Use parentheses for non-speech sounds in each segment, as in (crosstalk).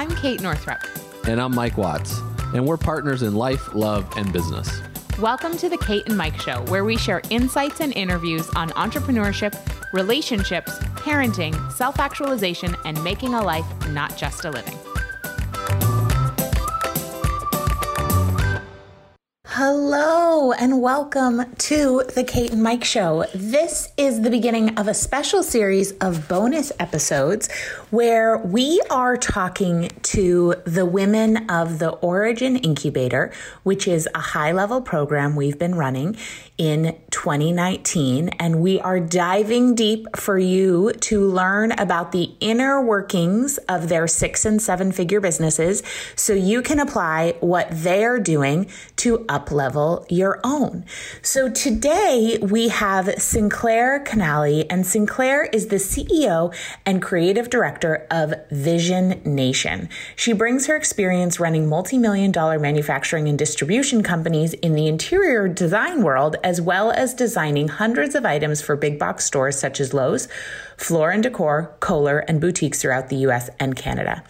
I'm Kate Northrup. And I'm Mike Watts. And we're partners in life, love, and business. Welcome to the Kate and Mike Show, where we share insights and interviews on entrepreneurship, relationships, parenting, self actualization, and making a life, not just a living. Hello and welcome to the Kate and Mike Show. This is the beginning of a special series of bonus episodes where we are talking to the women of the Origin Incubator, which is a high level program we've been running in 2019. And we are diving deep for you to learn about the inner workings of their six and seven figure businesses so you can apply what they're doing to up level your own. So today we have Sinclair Kennally, and Sinclair is the CEO and creative director of Vision Nation. She brings her experience running multi million dollar manufacturing and distribution companies in the interior design world as well as designing hundreds of items for big box stores such as Lowe's, Floor and Decor, Kohler, and boutiques throughout the US and Canada.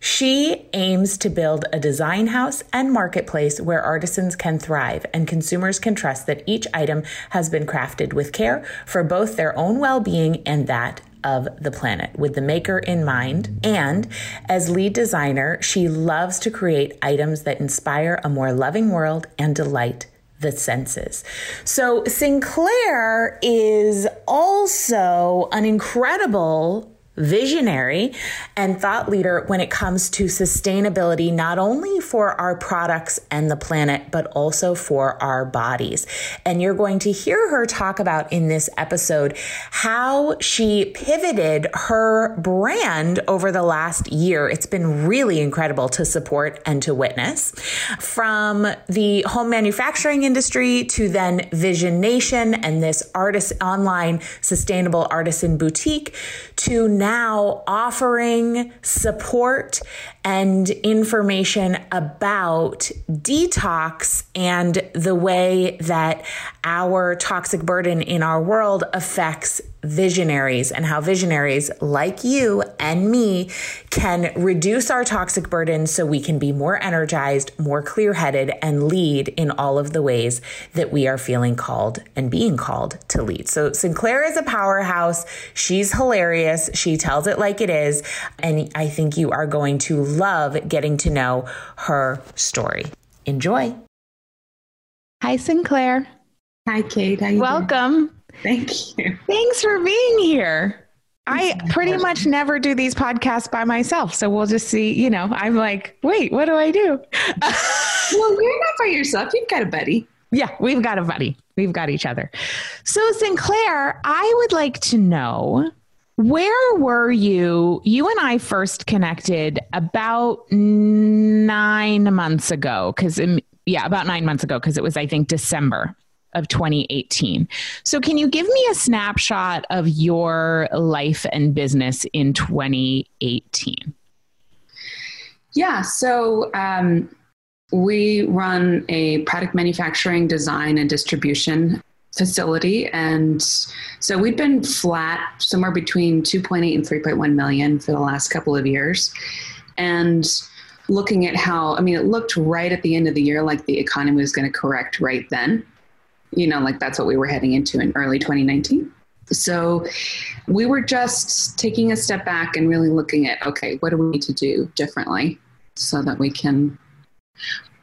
She aims to build a design house and marketplace where artisans can thrive and consumers can trust that each item has been crafted with care for both their own well being and that of the planet with the maker in mind. And as lead designer, she loves to create items that inspire a more loving world and delight the senses. So Sinclair is also an incredible visionary and thought leader when it comes to sustainability, not only for our products and the planet, but also for our bodies. And you're going to hear her talk about in this episode how she pivoted her brand over the last year. It's been really incredible to support and to witness from the home manufacturing industry to then Vision Nation and this artist online sustainable artisan boutique to now now offering support and information about detox and the way that our toxic burden in our world affects visionaries and how visionaries like you and me can reduce our toxic burden so we can be more energized, more clear headed, and lead in all of the ways that we are feeling called and being called to lead. So, Sinclair is a powerhouse. She's hilarious. She tells it like it is. And I think you are going to love getting to know her story. Enjoy. Hi, Sinclair. Hi, Kate. Welcome. Doing? Thank you. Thanks for being here. I pretty much never do these podcasts by myself. So we'll just see, you know, I'm like, wait, what do I do? (laughs) well, you're not by yourself. You've got a buddy. Yeah, we've got a buddy. We've got each other. So, Sinclair, I would like to know where were you? You and I first connected about nine months ago, because, um, yeah, about nine months ago, because it was, I think, December of 2018. So, can you give me a snapshot of your life and business in 2018? Yeah. So, um, we run a product manufacturing, design, and distribution facility. And so we've been flat somewhere between 2.8 and 3.1 million for the last couple of years. And looking at how, I mean, it looked right at the end of the year like the economy was going to correct right then. You know, like that's what we were heading into in early 2019. So we were just taking a step back and really looking at okay, what do we need to do differently so that we can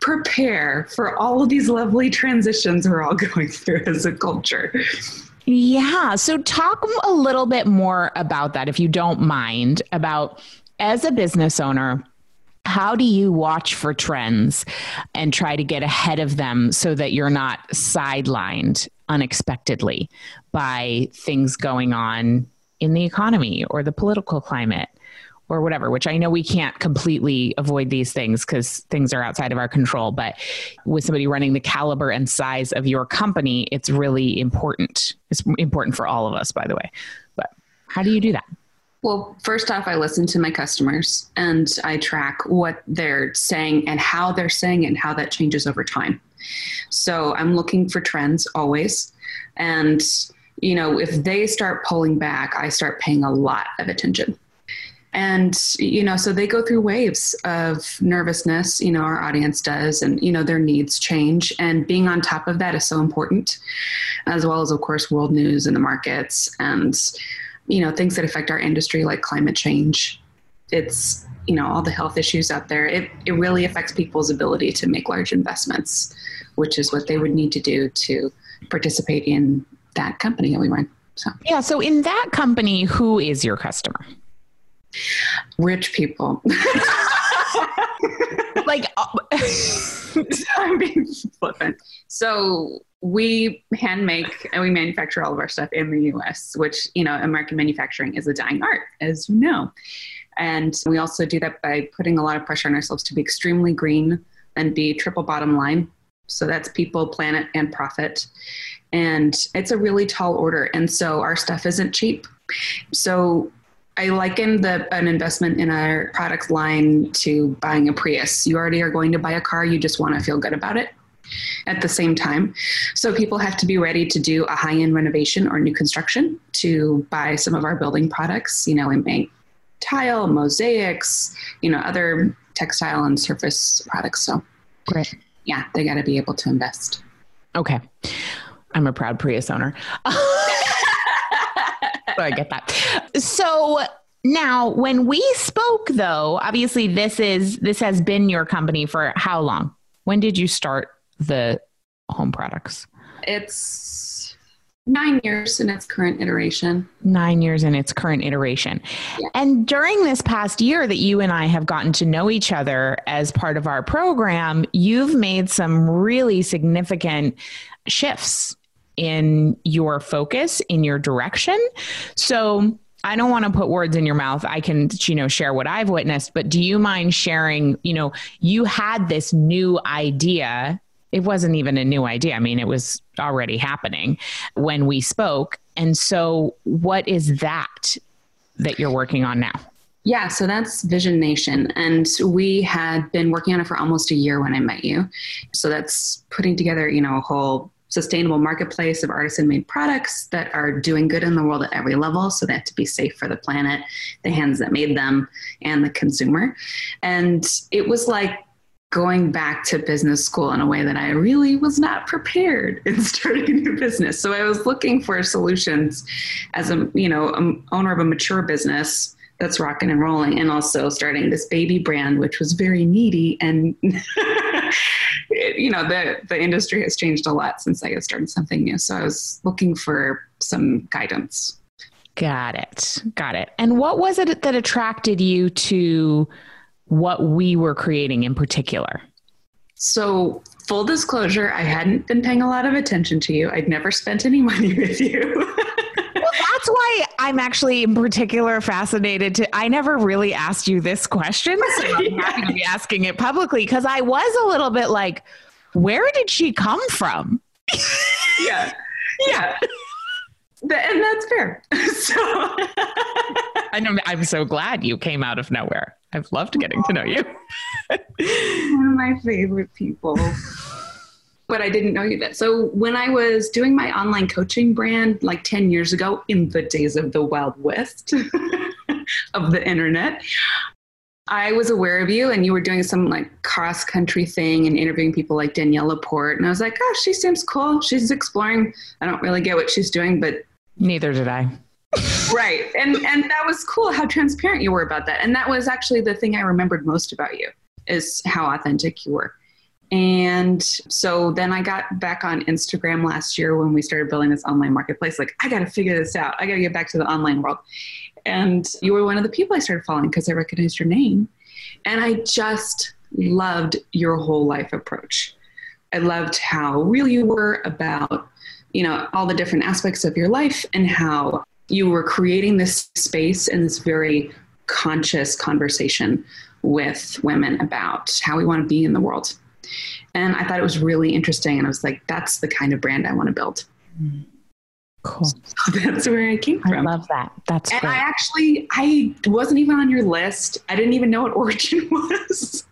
prepare for all of these lovely transitions we're all (laughs) going through as a culture. Yeah. So, talk a little bit more about that, if you don't mind, about as a business owner. How do you watch for trends and try to get ahead of them so that you're not sidelined unexpectedly by things going on in the economy or the political climate? or whatever, which I know we can't completely avoid these things because things are outside of our control. But with somebody running the caliber and size of your company, it's really important. It's important for all of us, by the way. But how do you do that? Well, first off, I listen to my customers and I track what they're saying and how they're saying it and how that changes over time. So I'm looking for trends always. And, you know, if they start pulling back, I start paying a lot of attention And, you know, so they go through waves of nervousness, you know, our audience does, and, you know, their needs change. And being on top of that is so important, as well as, of course, world news and the markets and, you know, things that affect our industry like climate change. It's, you know, all the health issues out there. It, it really affects people's ability to make large investments, which is what they would need to do to participate in that company that we run. So, yeah. So, in that company, who is your customer? rich people. (laughs) like, (laughs) I'm being flippant. So we hand make and we manufacture all of our stuff in the US, which, you know, American manufacturing is a dying art, as you know. And we also do that by putting a lot of pressure on ourselves to be extremely green and be triple bottom line. So that's people, planet, and profit. And it's a really tall order. And so our stuff isn't cheap. So I liken the, an investment in our product line to buying a Prius. You already are going to buy a car, you just want to feel good about it at the same time. So people have to be ready to do a high end renovation or new construction to buy some of our building products. You know, we make tile, mosaics, you know, other textile and surface products. So, great. Yeah, they got to be able to invest. Okay. I'm a proud Prius owner. (laughs) I get that. So now, when we spoke, though, obviously this is this has been your company for how long? When did you start the home products? It's nine years in its current iteration. Nine years in its current iteration. Yeah. And during this past year that you and I have gotten to know each other as part of our program, you've made some really significant shifts in your focus, in your direction. So I don't want to put words in your mouth. I can, you know, share what I've witnessed, but do you mind sharing, you know, you had this new idea. It wasn't even a new idea. I mean, it was already happening when we spoke. And so what is that that you're working on now? Yeah, so that's Vision Nation. And we had been working on it for almost a year when I met you. So that's putting together, you know, a whole sustainable marketplace of artisan made products that are doing good in the world at every level. So they have to be safe for the planet, the hands that made them, and the consumer. And it was like going back to business school in a way that I really was not prepared in (laughs) starting a new business. So I was looking for solutions as a, you know, owner of a mature business that's rocking and rolling and also starting this baby brand which was very needy and (laughs) you know the the industry has changed a lot since I started something new. So I was looking for some guidance. Got it. Got it. And what was it that attracted you to what we were creating in particular so full disclosure I hadn't been paying a lot of attention to you I'd never spent any (laughs) money with you well, that's why I'm actually in particular fascinated to I never really asked you this question. So I'm (laughs) happy to be asking it publicly because I was a little bit like, where did she come from? (laughs) yeah. Yeah. and that's fair. So I know I'm so glad you came out of nowhere. I've loved getting to know you. One of my favorite people but I didn't know you did. So when I was doing my online coaching brand like 10 years ago in the days of the wild west (laughs) of the internet, I was aware of you and you were doing some like cross country thing and interviewing people like Danielle Laporte. And I was like, oh, she seems cool. She's exploring. I don't really get what she's doing, but neither did I. right. And and that was cool how transparent you were about that. And that was actually the thing I remembered most about you is how authentic you were. And so then I got back on Instagram last year when we started building this online marketplace. Like, I got to figure this out. I got to get back to the online world. And you were one of the people I started following because I recognized your name. And I just loved your whole life approach. I loved how real you were about, you know, all the different aspects of your life and how you were creating this space and this very conscious conversation with women about how we want to be in the world and I thought it was really interesting. And I was like, that's the kind of brand I want to build. Cool. (laughs) So that's where I came from. I love that. That's and great. I actually I wasn't even on your list. I didn't even know what (laughs) Origin was.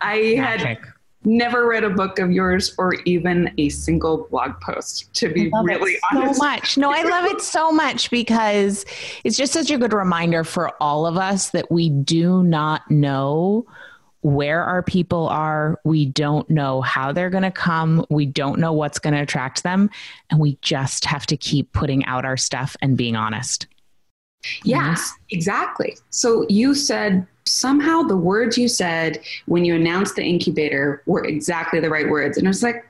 I Magic. had never read a book of yours or even a single blog post, to be really honest. So much. No, I love it so much because it's just such a good reminder for all of us that we do not know where our people are. We don't know how they're going to come. We don't know what's going to attract them. And we just have to keep putting out our stuff and being honest. Yes, mm-hmm. exactly. So you said somehow the words you said when you announced the incubator were exactly the right words. And I was like,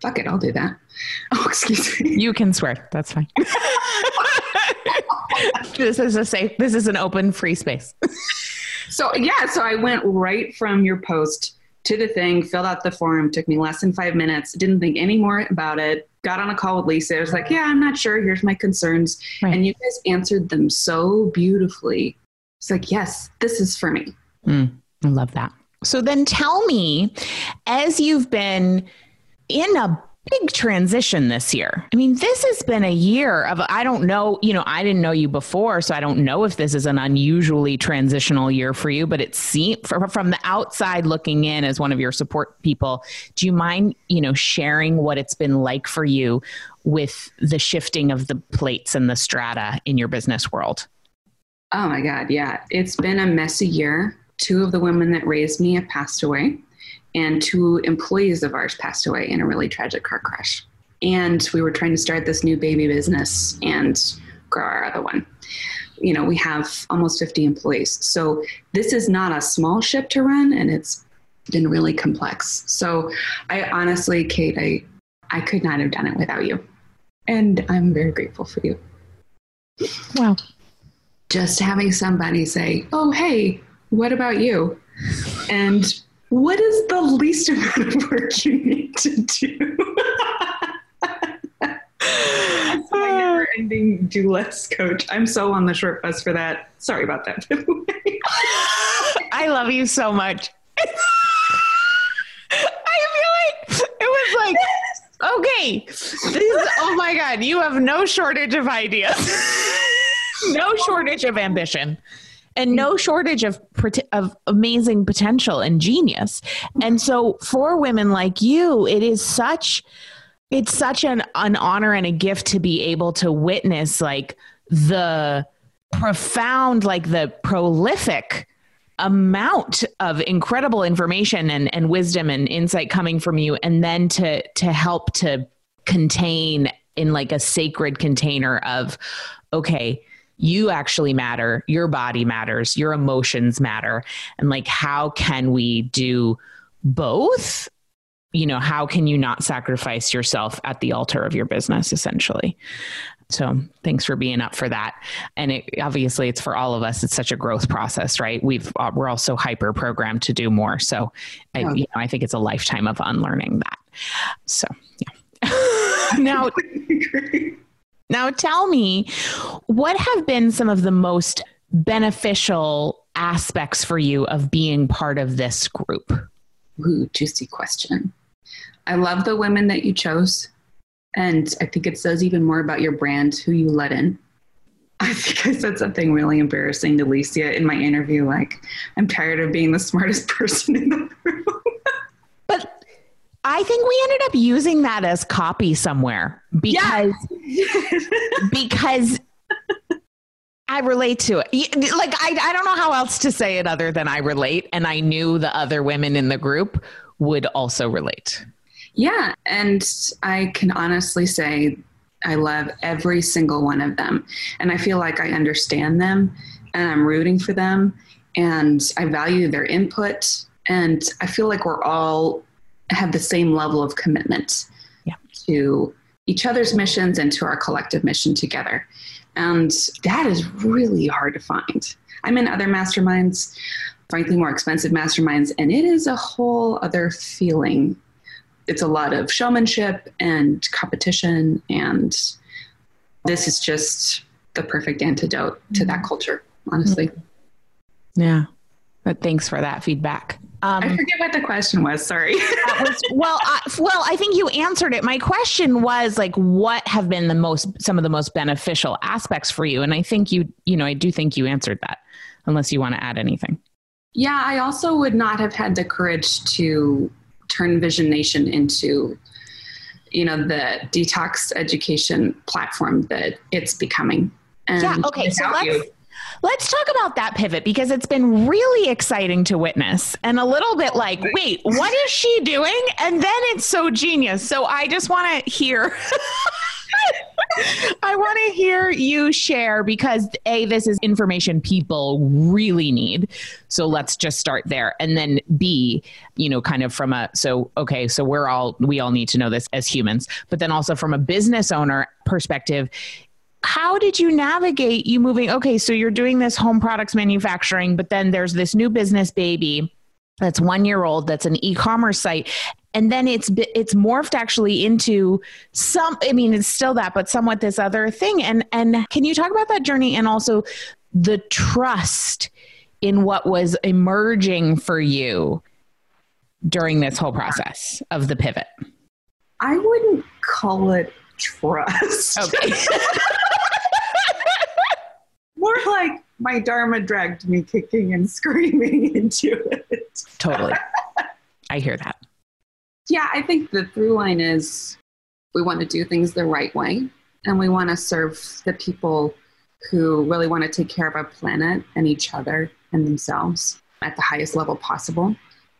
fuck it, I'll do that. (laughs) Oh, excuse me. You can swear. That's fine. (laughs) this is a safe, this is an open free space. so, yeah, so I went right from your post to the thing, filled out the form, took me less than five minutes, didn't think any more about it, got on a call with Lisa. I was like, yeah, I'm not sure. Here's my concerns. Right. And you guys answered them so beautifully. It's like, yes, this is for me. Mm, I love that. So then tell me, as you've been in a big transition this year. I mean, this has been a year of, I don't know, you know, I didn't know you before, so I don't know if this is an unusually transitional year for you, but it seems from the outside looking in as one of your support people, do you mind, you know, sharing what it's been like for you with the shifting of the plates and the strata in your business world? Oh my God, yeah. It's been a messy year. Two of the women that raised me have passed away, and two employees of ours passed away in a really tragic car crash. And we were trying to start this new baby business and grow our other one. You know, we have almost 50 employees. So this is not a small ship to run, and it's been really complex. So I honestly, Kate, I, I could not have done it without you. And I'm very grateful for you. Wow just having somebody say, Oh, hey, what about you? And what is the least amount of work you need to do? That's my (laughs) ah. never ending do less coach. I'm so on the short bus for that. Sorry about that. (laughs) I love you so much. (laughs) I feel like it was like, okay, this is, oh my God, you have no shortage of ideas no shortage of ambition and no shortage of of amazing potential and genius. And so for women like you, it is such it's such an, an honor and a gift to be able to witness like the profound like the prolific amount of incredible information and, and wisdom and insight coming from you and then to to help to contain in like a sacred container of okay you actually matter, your body matters, your emotions matter. And like, how can we do both? You know, how can you not sacrifice yourself at the altar of your business, essentially? So thanks for being up for that. And it, obviously, it's for all of us. It's such a growth process, right? We've uh, we're also hyper programmed to do more. So, I, you know, I think it's a lifetime of unlearning that. So, yeah. (laughs) now, (laughs) now, tell me, what have been some of the most beneficial aspects for you of being part of this group? Ooh, juicy question. I love the women that you chose. And I think it says even more about your brand, who you let in. (laughs) I think I said something really embarrassing to Licia in my interview, like, I'm tired of being the smartest (laughs) person in the room. I think we ended up using that as copy somewhere because (laughs) because I relate to it. Like I I don't know how else to say it other than I relate and I knew the other women in the group would also relate. Yeah, and I can honestly say I love every single one of them and I feel like I understand them and I'm rooting for them and I value their input and I feel like we're all have the same level of commitment yeah. to each other's missions and to our collective mission together. And that is really hard to find. I'm in other masterminds, frankly, more expensive masterminds, and it is a whole other feeling. It's a lot of showmanship and competition, and this is just the perfect antidote to that mm-hmm. culture, honestly. Yeah. But thanks for that feedback. Um, I forget what the question was. Sorry. (laughs) was, well, I, well, I think you answered it. My question was like, what have been the most, some of the most beneficial aspects for you? And I think you, you know, I do think you answered that, unless you want to add anything. Yeah, I also would not have had the courage to turn Vision Nation into you know the detox education platform that it's becoming. And yeah. Okay. So let's you, let's talk about that pivot because it's been really exciting to witness and a little bit like, wait, what is she doing? And then it's so genius. So I just want to hear. (laughs) I want to hear you share because A, this is information people really need. So let's just start there. And then B, you know, kind of from a, so, okay, so we're all, we all need to know this as humans, but then also from a business owner perspective, how did you navigate you moving? Okay, so you're doing this home products manufacturing, but then there's this new business baby that's one year old that's an e-commerce site. And then it's it's morphed actually into some i mean it's still that but somewhat this other thing. And and can you talk about that journey and also the trust in what was emerging for you during this whole process of the pivot? I wouldn't call it trust. Okay (laughs) (laughs) more like my dharma dragged me kicking and screaming (laughs) into it. Totally. (laughs) I hear that. Yeah, I think the through line is we want to do things the right way and we want to serve the people who really want to take care of our planet and each other and themselves at the highest level possible.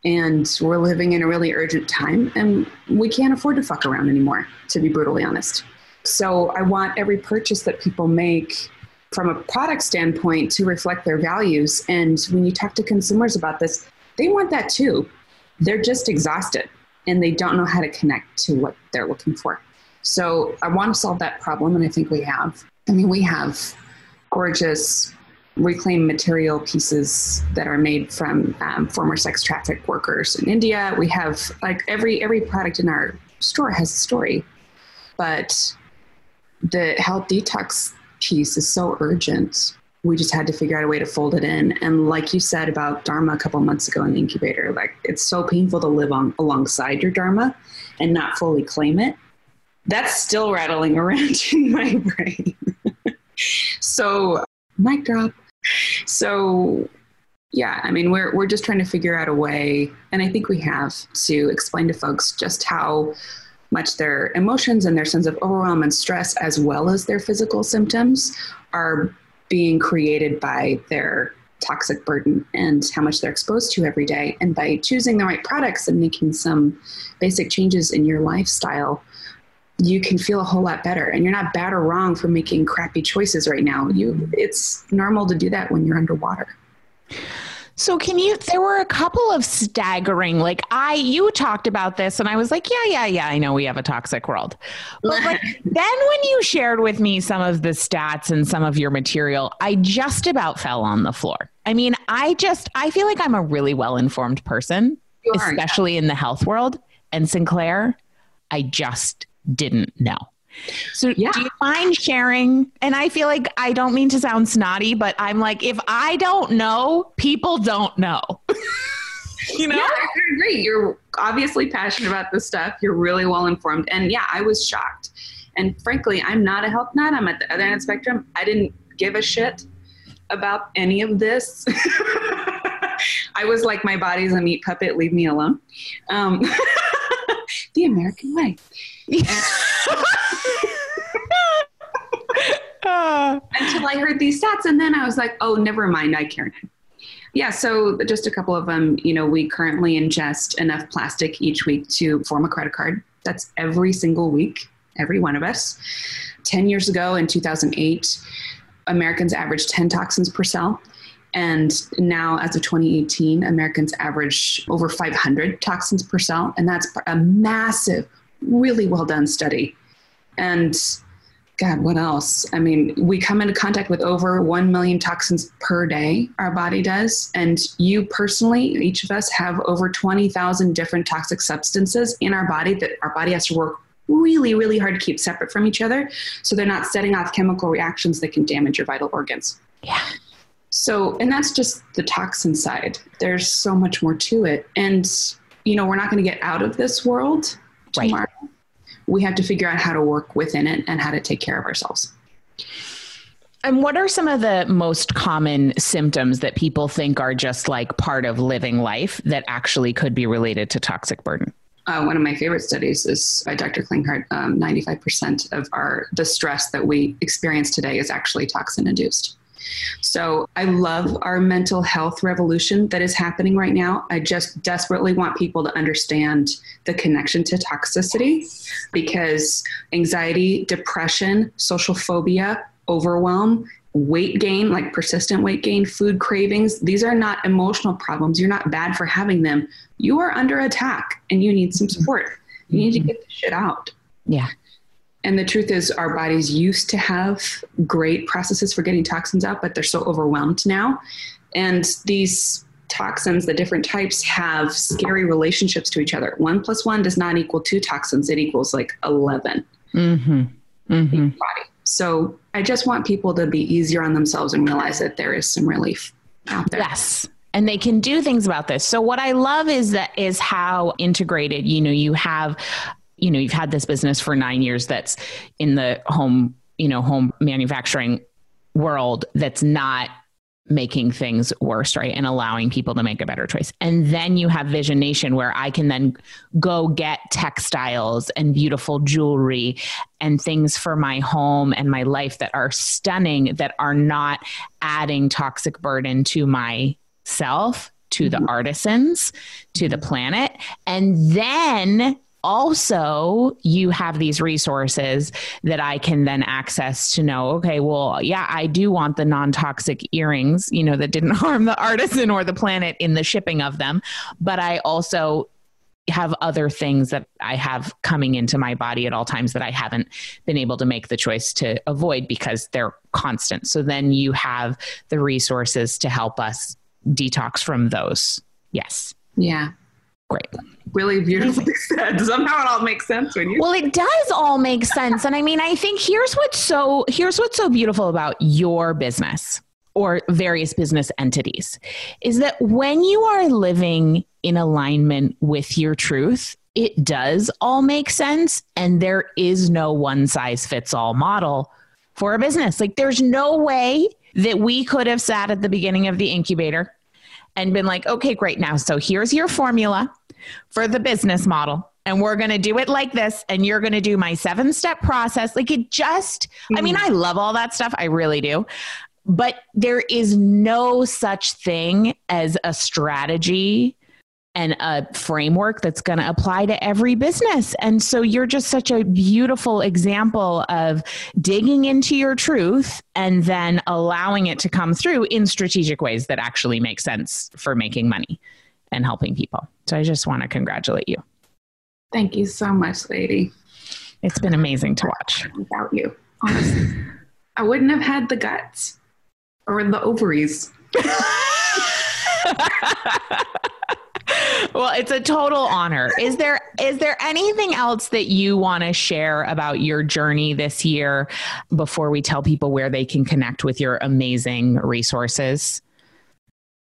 And we're living in a really urgent time and we can't afford to fuck around anymore, to be brutally honest. So I want every purchase that people make from a product standpoint to reflect their values. And when you talk to consumers about this, they want that too. They're just exhausted and they don't know how to connect to what they're looking for. So I want to solve that problem, and I think we have. I mean, we have gorgeous reclaimed material pieces that are made from um, former sex trafficked workers in India. We have like every every product in our store has a story, but the health detox piece is so urgent. We just had to figure out a way to fold it in. And like you said about Dharma a couple months ago in the incubator, like it's so painful to live on alongside your Dharma and not fully claim it. That's still rattling around (laughs) in my brain. so mic drop. So yeah, I mean we're we're just trying to figure out a way, and I think we have to explain to folks just how much their emotions and their sense of overwhelm and stress, as well as their physical symptoms, are being created by their toxic burden and how much they're exposed to every day. And by choosing the right products and making some basic changes in your lifestyle, you can feel a whole lot better. And you're not bad or wrong for making crappy choices right now. You, it's normal to do that when you're underwater. So can you there were a couple of staggering like I you talked about this and I was like, yeah, yeah, yeah, I know we have a toxic world. But like (laughs) then when you shared with me some of the stats and some of your material, I just about fell on the floor. I mean, I just I feel like I'm a really well-informed person, especially in the health world. And Sinclair, I just didn't know. So yeah. do you mind sharing? And I feel like I don't mean to sound snotty, but I'm like, if I don't know, people don't know. (laughs) you know? Yeah, I agree. You're obviously passionate about this stuff. You're really well informed. And yeah, I was shocked. And frankly, I'm not a health nut. I'm at the other end of the spectrum. I didn't give a shit about any of this. (laughs) I was like, my body's a meat puppet. Leave me alone. Um, (laughs) the American way. (laughs) Until I heard these stats, and then I was like, oh, never mind, I care. Yeah, so just a couple of them. You know, we currently ingest enough plastic each week to form a credit card. That's every single week, every one of us. 10 years ago in 2008, Americans averaged 10 toxins per cell. And now, as of 2018, Americans average over 500 toxins per cell. And that's a massive, really well done study. And God, what else? I mean, we come into contact with over 1 million toxins per day, our body does. And you personally, each of us have over 20,000 different toxic substances in our body that our body has to work really, really hard to keep separate from each other. So they're not setting off chemical reactions that can damage your vital organs. Yeah. So, and that's just the toxin side. There's so much more to it. And, you know, we're not going to get out of this world tomorrow. Right we have to figure out how to work within it and how to take care of ourselves. And what are some of the most common symptoms that people think are just like part of living life that actually could be related to toxic burden? uh, one of my favorite studies is by Dr. Klinghardt. Um, 95% of our the stress that we experience today is actually toxin induced. So I love our mental health revolution that is happening right now. I just desperately want people to understand the connection to toxicity because anxiety, depression, social phobia, overwhelm, weight gain, like persistent weight gain, food cravings, these are not emotional problems. You're not bad for having them. You are under attack and you need some support. You need to mm-hmm. get the shit out. Yeah. And the truth is, our bodies used to have great processes for getting toxins out, but they're so overwhelmed now. And these toxins, the different types, have scary relationships to each other. One plus one does not equal two toxins, it equals like 11. Mm-hmm. Mm-hmm. Body. So I just want people to be easier on themselves and realize that there is some relief out there. Yes and they can do things about this. So what I love is that is how integrated, you know, you have you know, you've had this business for nine years that's in the home, you know, home manufacturing world that's not making things worse, right? And allowing people to make a better choice. And then you have Vision Nation where I can then go get textiles and beautiful jewelry and things for my home and my life that are stunning, that are not adding toxic burden to myself, to the mm-hmm. artisans, to the planet. And then also you have these resources that I can then access to know, okay, well, yeah, I do want the non toxic earrings, you know, that didn't (laughs) harm the artisan or the planet in the shipping of them. But I also have other things that I have coming into my body at all times that I haven't been able to make the choice to avoid because they're constant. So then you have the resources to help us detox from those. Yes. Yeah. Great. Really beautifully (laughs) said. Somehow it all makes sense when you. Well, it does all make sense, and I mean, I think here's what's so here's what's so beautiful about your business or various business entities is that when you are living in alignment with your truth, it does all make sense, and there is no one size fits all model for a business. Like, there's no way that we could have sat at the beginning of the incubator and been like, okay, great. Now, so here's your formula for the business model. And we're going to do it like this. And you're going to do my seven step process. Like it just, mm. I mean, I love all that stuff. I really do. But there is no such thing as a strategy and a framework that's going to apply to every business. And so you're just such a beautiful example of digging into your truth and then allowing it to come through in strategic ways that actually make sense for making money and helping people. So I just want to congratulate you. Thank you so much, lady. It's been amazing to watch. (laughs) Without you, honestly, I wouldn't have had the guts or the ovaries. (laughs) well, it's a total honor. Is there is there anything else that you want to share about your journey this year before we tell people where they can connect with your amazing resources?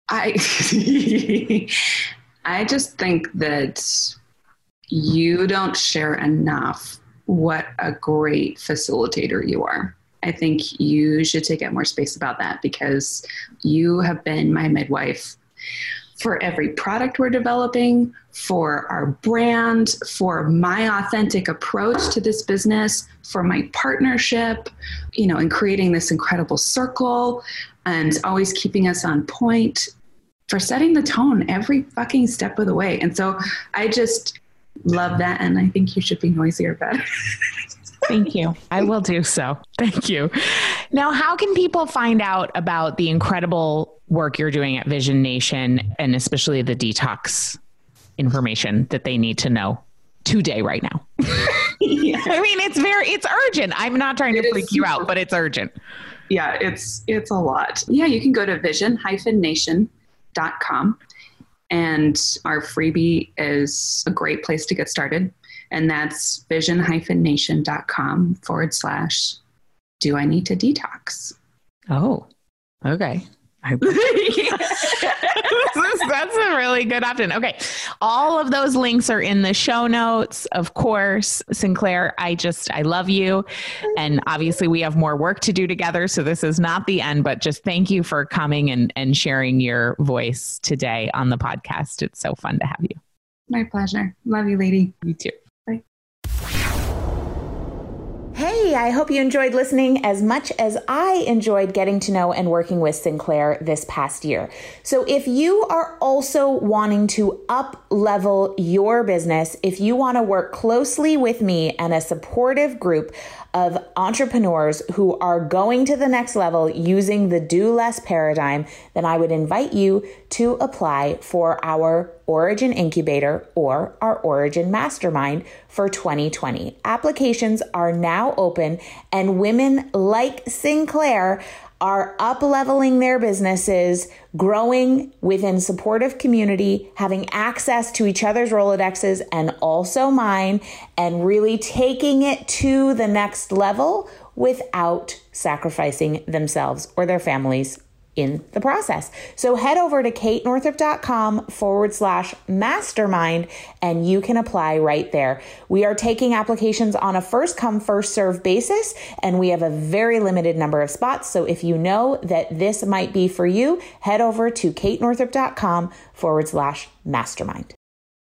I (laughs) I just think that you don't share enough what a great facilitator you are. I think you should take up more space about that because you have been my midwife for every product we're developing, for our brand, for my authentic approach to this business, for my partnership, you know, in creating this incredible circle and always keeping us on point, for setting the tone every fucking step of the way. And so I just love that. And I think you should be noisier it. Thank you. I will do so. Thank you. Now, how can people find out about the incredible work you're doing at Vision Nation and especially the detox information that they need to know today, right now? yeah. (laughs) (laughs) I mean, it's very, it's urgent. I'm not trying to freak you out, but it's urgent. Yeah, it's, it's a lot. Yeah, you can go to vision-nation.com and our freebie is a great place to get started and that's vision-nation.com forward slash do I need to detox? Oh, okay. (laughs) (laughs) that's a really good option. Okay. All of those links are in the show notes. Of course, Sinclair, I just, I love you. And obviously, we have more work to do together. So this is not the end, but just thank you for coming and, and sharing your voice today on the podcast. It's so fun to have you. My pleasure. Love you, lady. You too. Hey, I hope you enjoyed listening as much as I enjoyed getting to know and working with Sinclair this past year. So, if you are also wanting to up level your business, if you want to work closely with me and a supportive group of entrepreneurs who are going to the next level using the do less paradigm, then I would invite you to apply for our Origin Incubator or our Origin Mastermind for 2020. Applications are now open, and women like Sinclair are up leveling their businesses, growing within supportive community, having access to each other's Rolodexes and also mine, and really taking it to the next level without sacrificing themselves or their families in the process. So head over to katenorthrup.com forward slash mastermind and you can apply right there. We are taking applications on a first come, first serve basis, and we have a very limited number of spots. So if you know that this might be for you, head over to katenorthrup.com forward slash mastermind.